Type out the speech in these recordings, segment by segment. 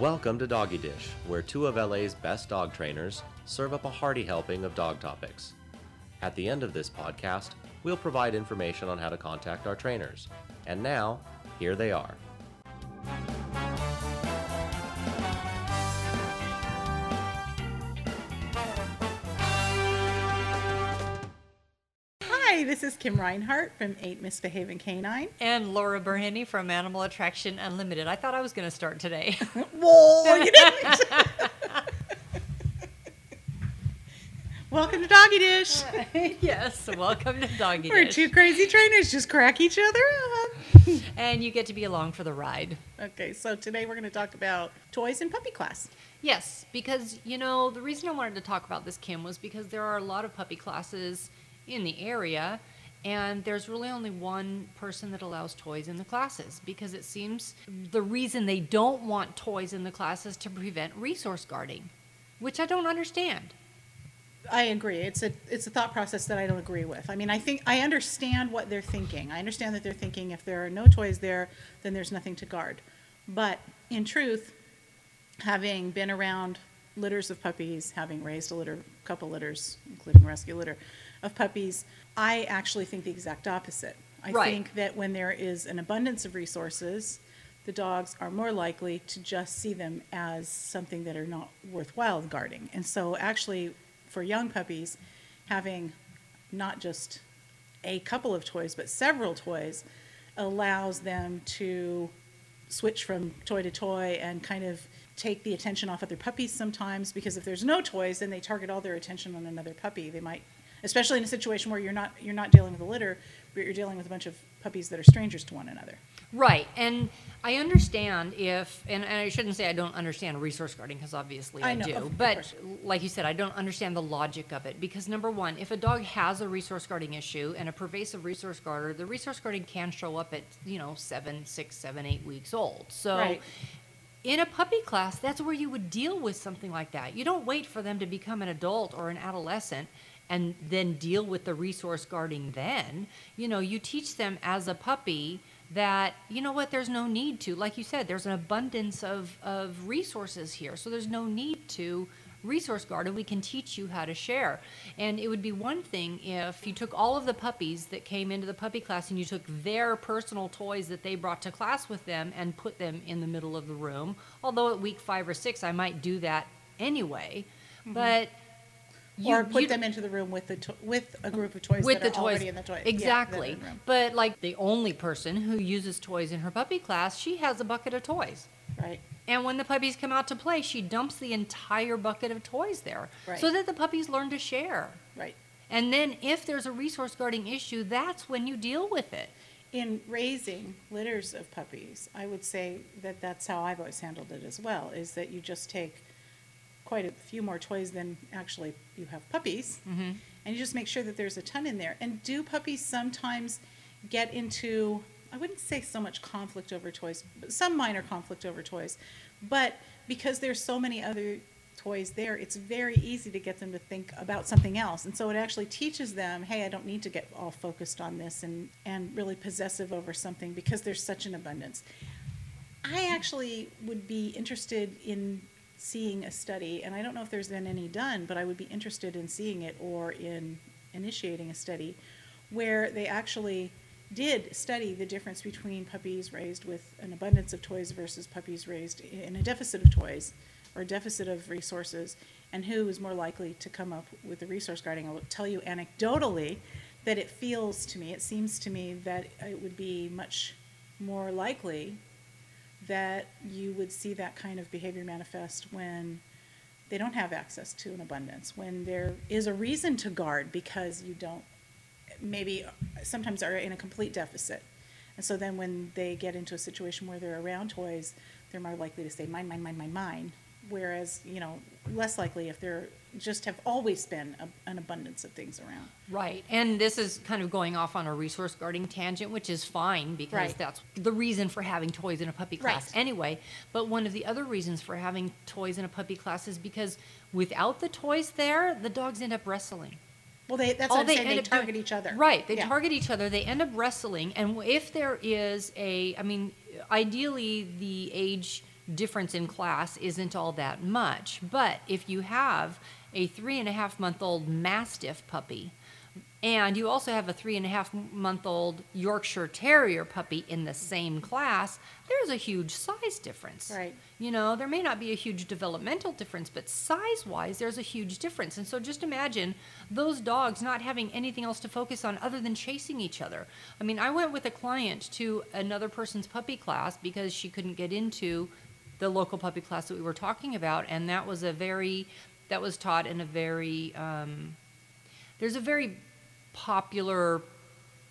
Welcome to Doggy Dish, where two of LA's best dog trainers serve up a hearty helping of dog topics. At the end of this podcast, we'll provide information on how to contact our trainers. And now, here they are. This is Kim Reinhart from 8 Misbehaving Canine. And Laura Burhany from Animal Attraction Unlimited. I thought I was going to start today. Whoa, you didn't. Welcome to Doggy Dish. yes, welcome to Doggy Dish. We're two crazy trainers just crack each other up. and you get to be along for the ride. Okay, so today we're going to talk about toys in puppy class. Yes, because, you know, the reason I wanted to talk about this, Kim, was because there are a lot of puppy classes in the area, and there's really only one person that allows toys in the classes because it seems the reason they don't want toys in the classes to prevent resource guarding, which I don't understand. I agree. It's a it's a thought process that I don't agree with. I mean, I think I understand what they're thinking. I understand that they're thinking if there are no toys there, then there's nothing to guard. But in truth, having been around litters of puppies, having raised a litter, a couple litters, including rescue litter of puppies, I actually think the exact opposite. I Right. think that when there is an abundance of resources, the dogs are more likely to just see them as something that are not worthwhile guarding. And so, actually, for young puppies, having not just a couple of toys, but several toys, allows them to switch from toy to toy and kind of take the attention off other puppies sometimes because if there's no toys then they target all their attention on another puppy they might especially in a situation where you're not you're not dealing with a litter but you're dealing with a bunch of puppies that are strangers to one another Right, and I understand if, and, and I shouldn't say I don't understand resource guarding because obviously I, I know, do, of- but like you said, I don't understand the logic of it because number one, if a dog has a resource guarding issue and a pervasive resource guarder, the resource guarding can show up at you know seven, six, seven, eight weeks old. So. Right. In a puppy class, that's where you would deal with something like that. You don't wait for them to become an adult or an adolescent and then deal with the resource guarding then. You know, you teach them as a puppy that, you know what, there's no need to. Like you said, there's an abundance of, of resources here. So there's no need to resource guard and we can teach you how to share. And it would be one thing if you took all of the puppies that came into the puppy class and you took their personal toys that they brought to class with them and put them in the middle of the room. Although at week five or six, I might do that anyway. Mm-hmm. But you, or put you- them into the room with the to- with a group of toys with that the are toys. already in the toy yeah, exactly. the but like the only person who uses toys in her puppy class she has a bucket of toys. Right. And when the puppies come out to play she dumps the entire bucket of toys there Right. so that the puppies learn to share. Right. And then if there's a resource guarding issue that's when you deal with it. In raising litters of puppies, I would say that that's how I've always handled it as well, is that you just take quite a few more toys than actually you have puppies, mm-hmm. and you just make sure that there's a ton in there. And do puppies sometimes get into, I wouldn't say so much conflict over toys, but some minor conflict over toys, but because there's so many other toys there, it's very easy to get them to think about something else. And so it actually teaches them, hey, I don't need to get all focused on this and, and really possessive over something because there's such an abundance. I actually would be interested in seeing a study, and I don't know if there's been any done, but I would be interested in seeing it or in initiating a study where they actually did study the difference between puppies raised with an abundance of toys versus puppies raised in a deficit of toys or a deficit of resources, and who is more likely to come up with the resource guarding. I will tell you anecdotally that it feels to me, it seems to me that it would be much more likely that you would see that kind of behavior manifest when they don't have access to an abundance, when there is a reason to guard because you don't, maybe sometimes are in a complete deficit. And so then when they get into a situation where they're around toys, they're more likely to say, mine, mine, mine, mine, mine. Whereas, you know, less likely if they're just have always been a, an abundance of things around. Right. And this is kind of going off on a resource guarding tangent, which is fine because Right. that's the reason for having toys in a puppy class Right. anyway. But one of the other reasons for having toys in a puppy class is because without the toys there, the dogs end up wrestling. Well, they, that's All what I'm saying. end They up doing- target each other. Right. They Yeah. target each other. They end up wrestling. And if there is a, I mean, ideally the age difference in class isn't all that much. But if you have a three and a half month old Mastiff puppy, and you also have a three and a half month old Yorkshire Terrier puppy in the same class, there's a huge size difference. Right. You know, there may not be a huge developmental difference, but size wise, there's a huge difference. And so just imagine those dogs not having anything else to focus on other than chasing each other. I mean, I went with a client to another person's puppy class because she couldn't get into the local puppy class that we were talking about. And that was a very, that was taught in a very, um, there's a very popular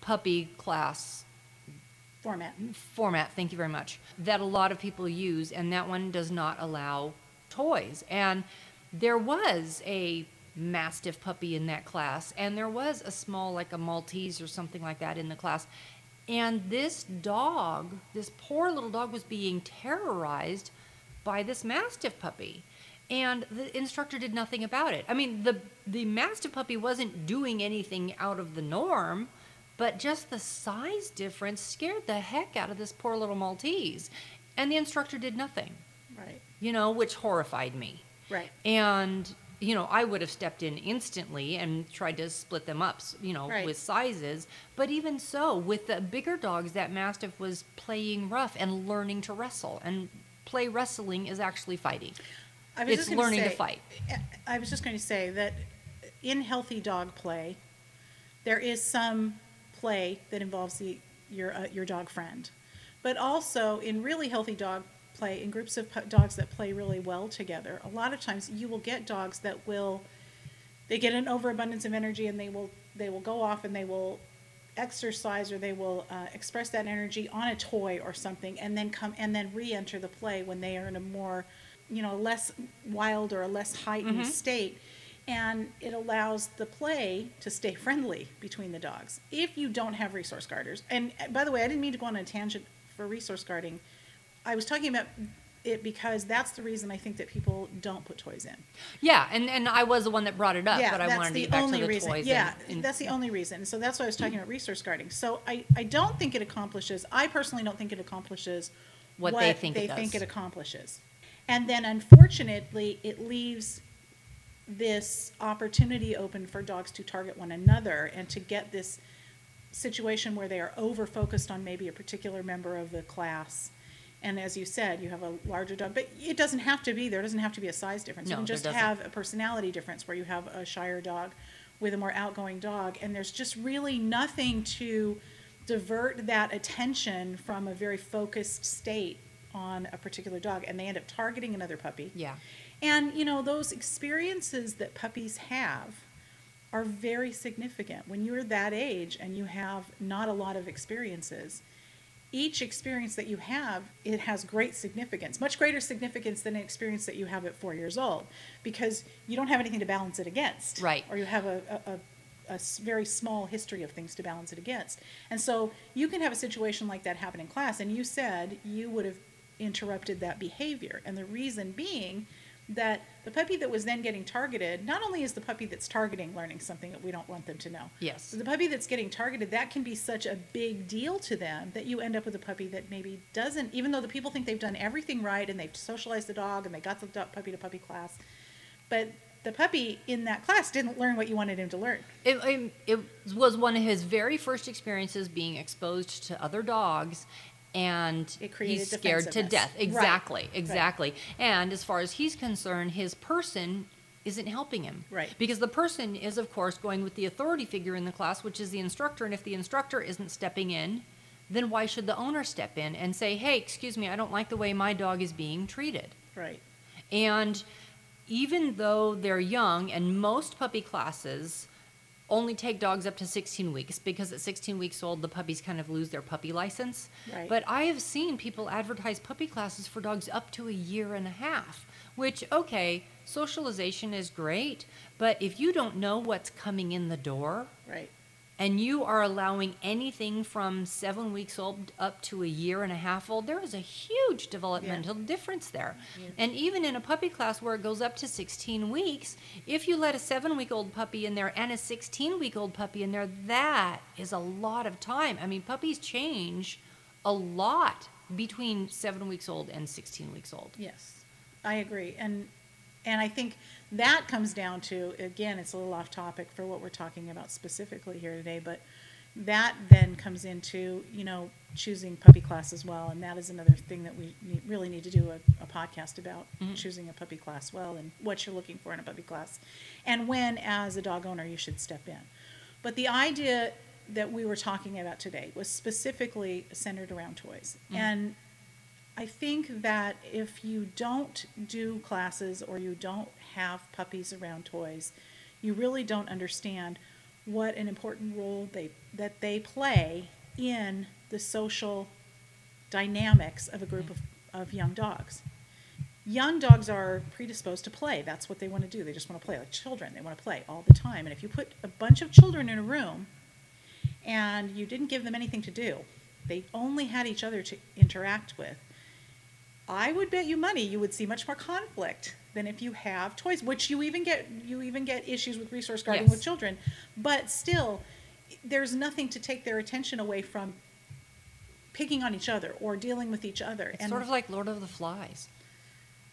puppy class Format. format, thank you very much, that a lot of people use, and that one does not allow toys. And there was a Mastiff puppy in that class, and there was a small, like a Maltese or something like that in the class. And this dog, this poor little dog, was being terrorized by this Mastiff puppy. And the instructor did nothing about it. I mean, the, the Mastiff puppy wasn't doing anything out of the norm, but just the size difference scared the heck out of this poor little Maltese. And the instructor did nothing, Right. you know, which horrified me. Right. And, you know, I would have stepped in instantly and tried to split them up, you know, Right. with sizes. But even so, with the bigger dogs, that Mastiff was playing rough and learning to wrestle. And play wrestling is actually fighting. I was It's learning to say- fight. I was just going to say that in healthy dog play, there is some play that involves the, your uh, your dog friend, but also in really healthy dog play, in groups of dogs that play really well together, a lot of times you will get dogs that will they get an overabundance of energy and they will they will go off and they will exercise or they will uh, express that energy on a toy or something and then come and then re-enter the play when they are in a more you know less wild or a less heightened state and it allows the play to stay friendly between the dogs if you don't have resource guarders and uh, by the way i didn't mean to go on a tangent for resource guarding i was talking about it because that's the reason i think that people don't put toys in Yeah, and, and I was the one that brought it up, yeah, but I wanted to the get back only to the reason. toys. Yeah, and, and that's the only reason. So that's why I was talking about resource guarding. So I, I don't think it accomplishes. I personally don't think it accomplishes What they think it they think it accomplishes. And then unfortunately, it leaves this opportunity open for dogs to target one another and to get this situation where they are over focused on maybe a particular member of the class. And as you said, you have a larger dog, but it doesn't have to be there. doesn't have to be a size difference. No, you can just have a personality difference where you have a shyer dog with a more outgoing dog, and there's just really nothing to divert that attention from a very focused state on a particular dog, and they end up targeting another puppy. Yeah. And you know, those experiences that puppies have are very significant. When you're that age and you have not a lot of experiences, each experience that you have, it has great significance, much greater significance than an experience that you have at four years old, because you don't have anything to balance it against. Right. Or you have a a very small history of things to balance it against. And so you can have a situation like that happen in class, and you said you would have interrupted that behavior. And the reason being that the puppy that was then getting targeted, not only is the puppy that's targeting learning something that we don't want them to know. Yes. The puppy that's getting targeted, that can be such a big deal to them that you end up with a puppy that maybe doesn't, even though the people think they've done everything right and they've socialized the dog and they got the puppy to puppy class, but the puppy in that class didn't learn what you wanted him to learn. It, it, it was one of his very first experiences being exposed to other dogs, and he's scared to death. Right. Exactly, Right. exactly. And as far as he's concerned, his person isn't helping him. Right. Because the person is, of course, going with the authority figure in the class, which is the instructor. And if the instructor isn't stepping in, then why should the owner step in and say, hey, excuse me, I don't like the way my dog is being treated? Right. And even though they're young, and most puppy classes only take dogs up to 16 weeks because at 16 weeks old, the puppies kind of lose their puppy license. Right. But I have seen people advertise puppy classes for dogs up to a year and a half, which, okay, socialization is great, but if you don't know what's coming in the door, Right. And you are allowing anything from seven weeks old up to a year and a half old, there is a huge developmental difference there. And even in a puppy class where it goes up to 16 weeks, if you let a seven week old puppy in there and a 16 week old puppy in there, that is a lot of time. I mean, puppies change a lot between seven weeks old and 16 weeks old. Yes, I agree, and and I think that comes down to again, it's a little off topic for what we're talking about specifically here today, but that then comes into you know choosing puppy class as well, and that is another thing that we need, really need to do a, a podcast about mm-hmm. choosing a puppy class well and what you're looking for in a puppy class, and when as a dog owner you should step in. But the idea that we were talking about today was specifically centered around toys, mm-hmm. and I think that if you don't do classes or you don't have puppies around toys, you really don't understand what an important role they that they play in the social dynamics of a group of, of young dogs. Young dogs are predisposed to play. That's what they want to do. They just want to play like children. They want to play all the time. And if you put a bunch of children in a room and you didn't give them anything to do, they only had each other to interact with, I would bet you money you would see much more conflict than if you have toys, which you even get you even get issues with resource guarding Yes. with children. But still, there's nothing to take their attention away from picking on each other or dealing with each other. It's sort of like Lord of the Flies.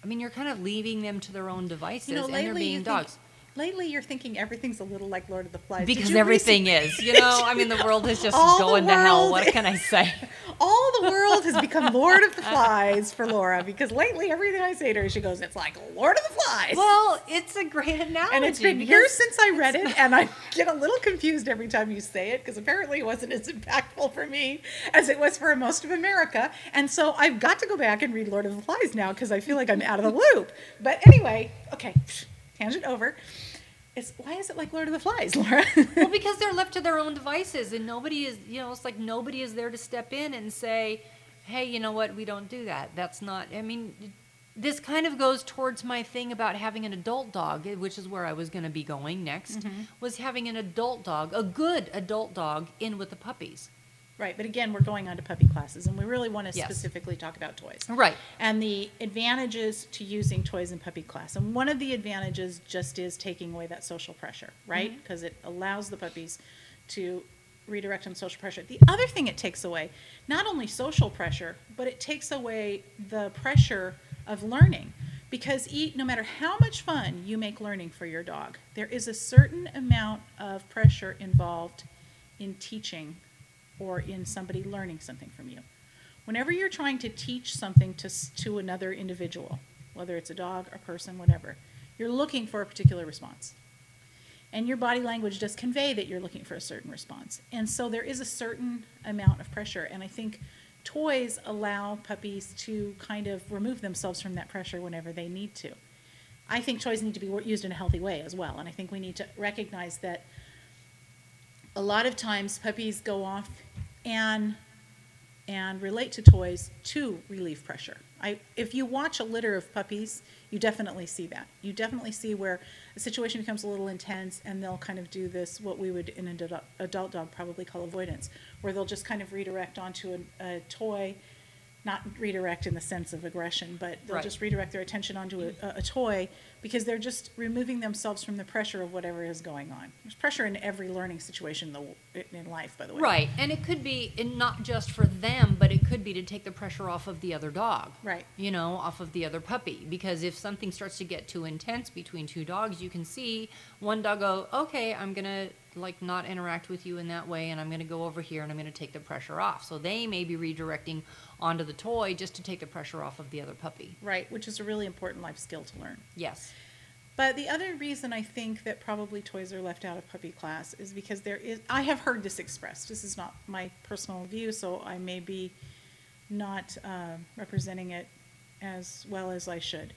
I mean, you're kind of leaving them to their own devices, you know, and they're being dogs. Lately you're thinking everything's a little like Lord of the Flies Because everything recent- is, you know. I mean, the world is just All going to hell. What can I say? All the world has become Lord of the Flies for Laura because lately everything I say to her, she goes, "It's like Lord of the Flies." Well, it's a great analogy. and it's been years since I read it, and I get a little confused every time you say it because apparently it wasn't as impactful for me as it was for most of America. And so I've got to go back and read Lord of the Flies now because I feel like I'm out of the loop. But anyway, okay, tangent over. It's why is it like Lord of the Flies, Laura? well, because they're left to their own devices, and nobody is, you know, it's like nobody is there to step in and say, "Hey, you know what? We don't do that. That's not." I mean, this kind of goes towards my thing about having an adult dog, eh, which is where I was going to be going next. Mm-hmm. Was having an adult dog, a good adult dog, in with the puppies. Right, but again, we're going on to puppy classes, and we really want to Yes. specifically talk about toys. Right. and the advantages to using toys in puppy class. And one of the advantages just is taking away that social pressure, right? Mm-hmm. Because it allows the puppies to redirect on social pressure. The other thing it takes away, not only social pressure, but it takes away the pressure of learning. Because eat, no matter how much fun you make learning for your dog, there is a certain amount of pressure involved in teaching or in somebody learning something from you. Whenever you're trying to teach something to, to another individual, whether it's a dog, a person, whatever, you're looking for a particular response. And your body language does convey that you're looking for a certain response. And so there is a certain amount of pressure. And I think toys allow puppies to kind of remove themselves from that pressure whenever they need to. I think toys need to be used in a healthy way as well. And I think we need to recognize that a lot of times puppies go off and and relate to toys to relieve pressure. I, if you watch a litter of puppies, you definitely see that. You definitely see where a situation becomes a little intense and they'll kind of do this, what we would in an adult, dog probably call avoidance, where they'll just kind of redirect onto a, a toy, not redirect in the sense of aggression, but they'll Right. just redirect their attention onto a, a, toy because they're just removing themselves from the pressure of whatever is going on. There's pressure in every learning situation in, the, in life, by the way. Right, and it could be and not just for them, but it could be to take the pressure off of the other dog. Right. You know, off of the other puppy. Because if something starts to get too intense between two dogs, you can see one dog go, okay, I'm gonna like not interact with you in that way, and I'm gonna go over here and I'm gonna take the pressure off. So they may be redirecting onto the toy just to take the pressure off of the other puppy. Right, which is a really important life skill to learn. Yes. But the other reason I think that probably toys are left out of puppy class is because there is, I have heard this expressed. This is not my personal view, so I may be not uh, representing it as well as I should.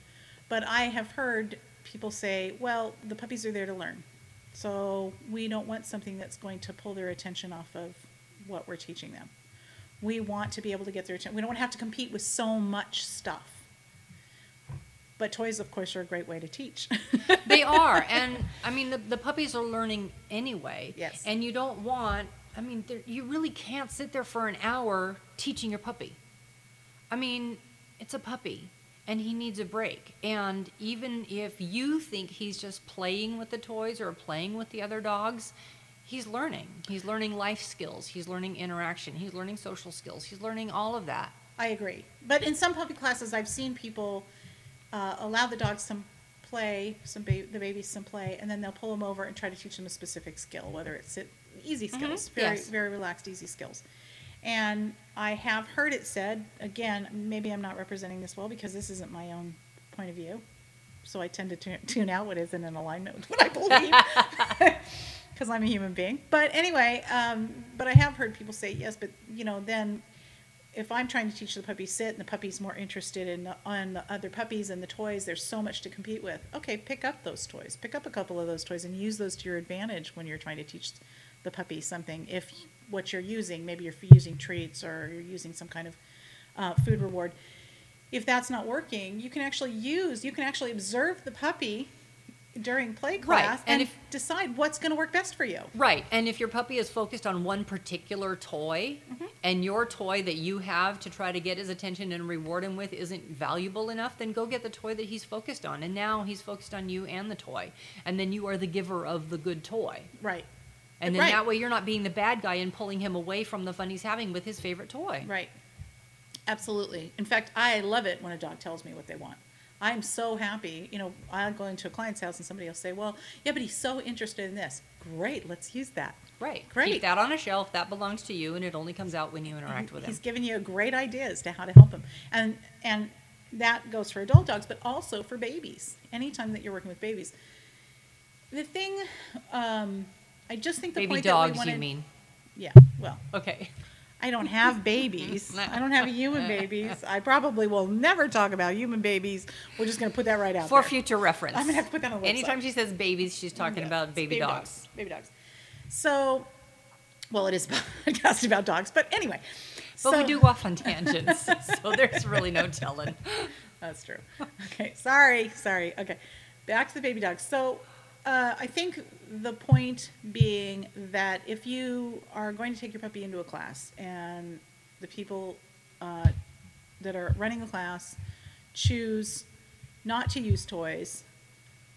But I have heard people say, well, the puppies are there to learn. So we don't want something that's going to pull their attention off of what we're teaching them. We want to be able to get their attention. We don't want to have to compete with so much stuff. But toys, of course, are a great way to teach. they are and i mean the, the puppies are learning anyway Yes. and you don't want i mean you really can't sit there for an hour teaching your puppy i mean it's a puppy and he needs a break. And even if you think he's just playing with the toys or playing with the other dogs he's learning. He's learning life skills. He's learning interaction. He's learning social skills. He's learning all of that. I agree. But in some puppy classes, I've seen people uh, allow the dogs some play, some ba- the babies some play, and then they'll pull them over and try to teach them a specific skill, whether it's easy skills, very yes. very relaxed, easy skills. And I have heard it said again. Maybe I'm not representing this well because this isn't my own point of view, so I tend to tu- tune out what isn't in alignment with what I believe. because I'm a human being. But anyway, um, but I have heard people say yes, but you know, then if I'm trying to teach the puppy sit and the puppy's more interested in the, on the other puppies and the toys, there's so much to compete with. Okay, pick up those toys. Pick up a couple of those toys and use those to your advantage when you're trying to teach the puppy something. If what you're using, maybe you're using treats or you're using some kind of uh, food reward. If that's not working, you can actually use, you can actually observe the puppy during play Right, class and and, if- decide what's going to work best for you. Right. And if your puppy is focused on one particular toy Mm-hmm. and your toy that you have to try to get his attention and reward him with isn't valuable enough, then go get the toy that he's focused on. And now he's focused on you and the toy. And then you are the giver of the good toy. Right. And then Right. that way you're not being the bad guy and pulling him away from the fun he's having with his favorite toy. Right. Absolutely. In fact, I love it when a dog tells me what they want. I'm so happy. You know, I'll go into a client's house and somebody will say, "Well, yeah, but he's so interested in this." Great, let's use that. Right. Great. Keep that on a shelf. That belongs to you, and it only comes out when you interact with him. He's giving you great ideas to how to help him, and and that goes for adult dogs, but also for babies. Anytime that you're working with babies, the thing, um, I just think the Baby point dogs, that we wanted, you mean? yeah, well, Okay. I don't have babies. I don't have human babies. I probably will never talk about human babies. We're just going to put that right out For there. future reference. I'm gonna have to put that on the website. Anytime she says babies, she's talking Yeah, about it's baby, dogs. Baby dogs. So, well, it is a podcast about dogs, but anyway. But we do go off on tangents, so there's really no telling. That's true. Okay, sorry, sorry. Okay, back to the baby dogs. So, uh, I think the point being that if you are going to take your puppy into a class and the people uh, that are running the class choose not to use toys,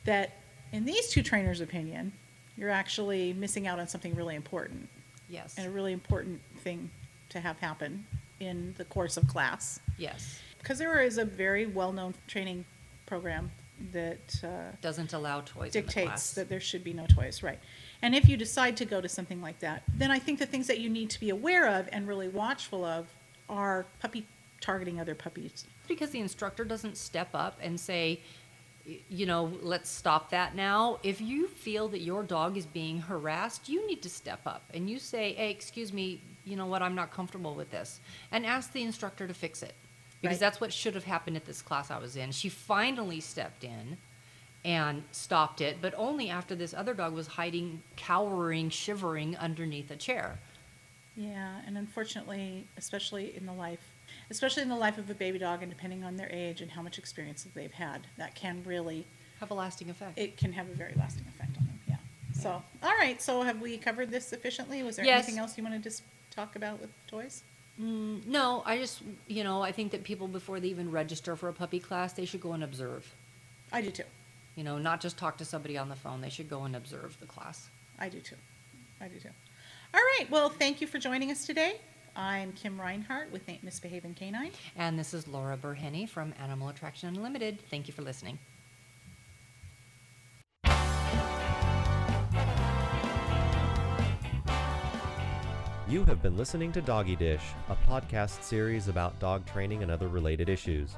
that in these two trainers' opinion, you're actually missing out on something really important Yes. and a really important thing to have happen in the course of class Yes. because there is a very well-known training program that uh, Doesn't allow toys dictates that there should be no toys, right? And if you decide to go to something like that, then I think the things that you need to be aware of and really watchful of are puppy targeting other puppies. because the instructor doesn't step up and say, you know, let's stop that now. If you feel that your dog is being harassed, you need to step up and you say, hey, excuse me, you know what, I'm not comfortable with this. And ask the instructor to fix it. Because Right. that's what should have happened at this class I was in. She finally stepped in and stopped it, but only after this other dog was hiding, cowering, shivering underneath a chair. Yeah, and unfortunately, especially in the life, especially in the life of a baby dog, and depending on their age and how much experience that they've had, that can really Have a lasting effect. it can have a very lasting effect on them. Yeah. So, all right. So, have we covered this sufficiently? Was there Yes. anything else you wanted to talk about with toys? Mm, no, I just, you know, I think that people before they even register for a puppy class, they should go and observe. I do too. You know, not just talk to somebody on the phone. They should go and observe the class. I do too. I do too. All right. Well, thank you for joining us today. I'm Kim Reinhart with Misbehaving Canine. And this is Laura Burhenny from Animal Attraction Unlimited. Thank you for listening. You have been listening to Doggy Dish, a podcast series about dog training and other related issues.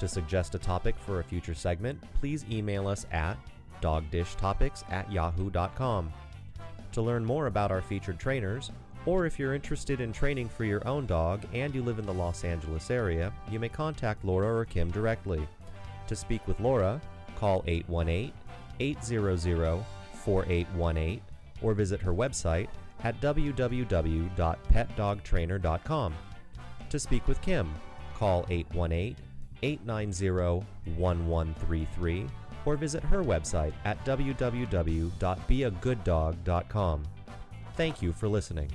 To suggest a topic for a future segment, please email us at dogdishtopics at yahoo.com. To learn more about our featured trainers, or if you're interested in training for your own dog and you live in the Los Angeles area, you may contact Laura or Kim directly. To speak with Laura, call 818 800 4818 or visit her website at www.petdogtrainer.com. To speak with Kim, call 818 890 1133 or visit her website at www.beagooddog.com. Thank you for listening.